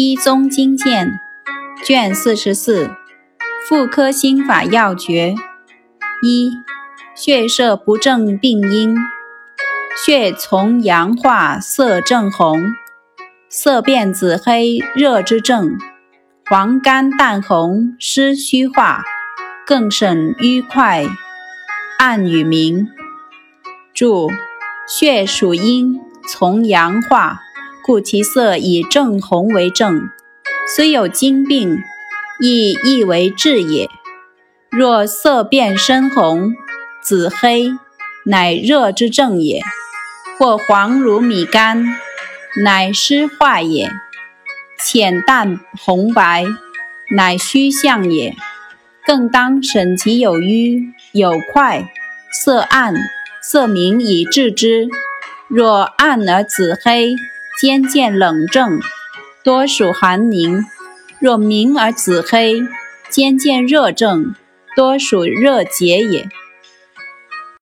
一宗经鉴卷四十四，妇科心法要诀一：血色不正病因，血从阳化色正红，色变紫黑热之症，黄干淡红湿虚化，更甚瘀块暗与明。注：血属阴，从阳化。故其色以正红为正，虽有经病，亦亦为治也。若色变深红、紫黑，乃热之症也；或黄如米干，乃湿化也；浅淡红白，乃虚象也。更当审其有瘀有块，色暗色明以治之。若暗而紫黑，兼见冷症，多属寒凝；若明而紫黑，兼见热症，多属热结也。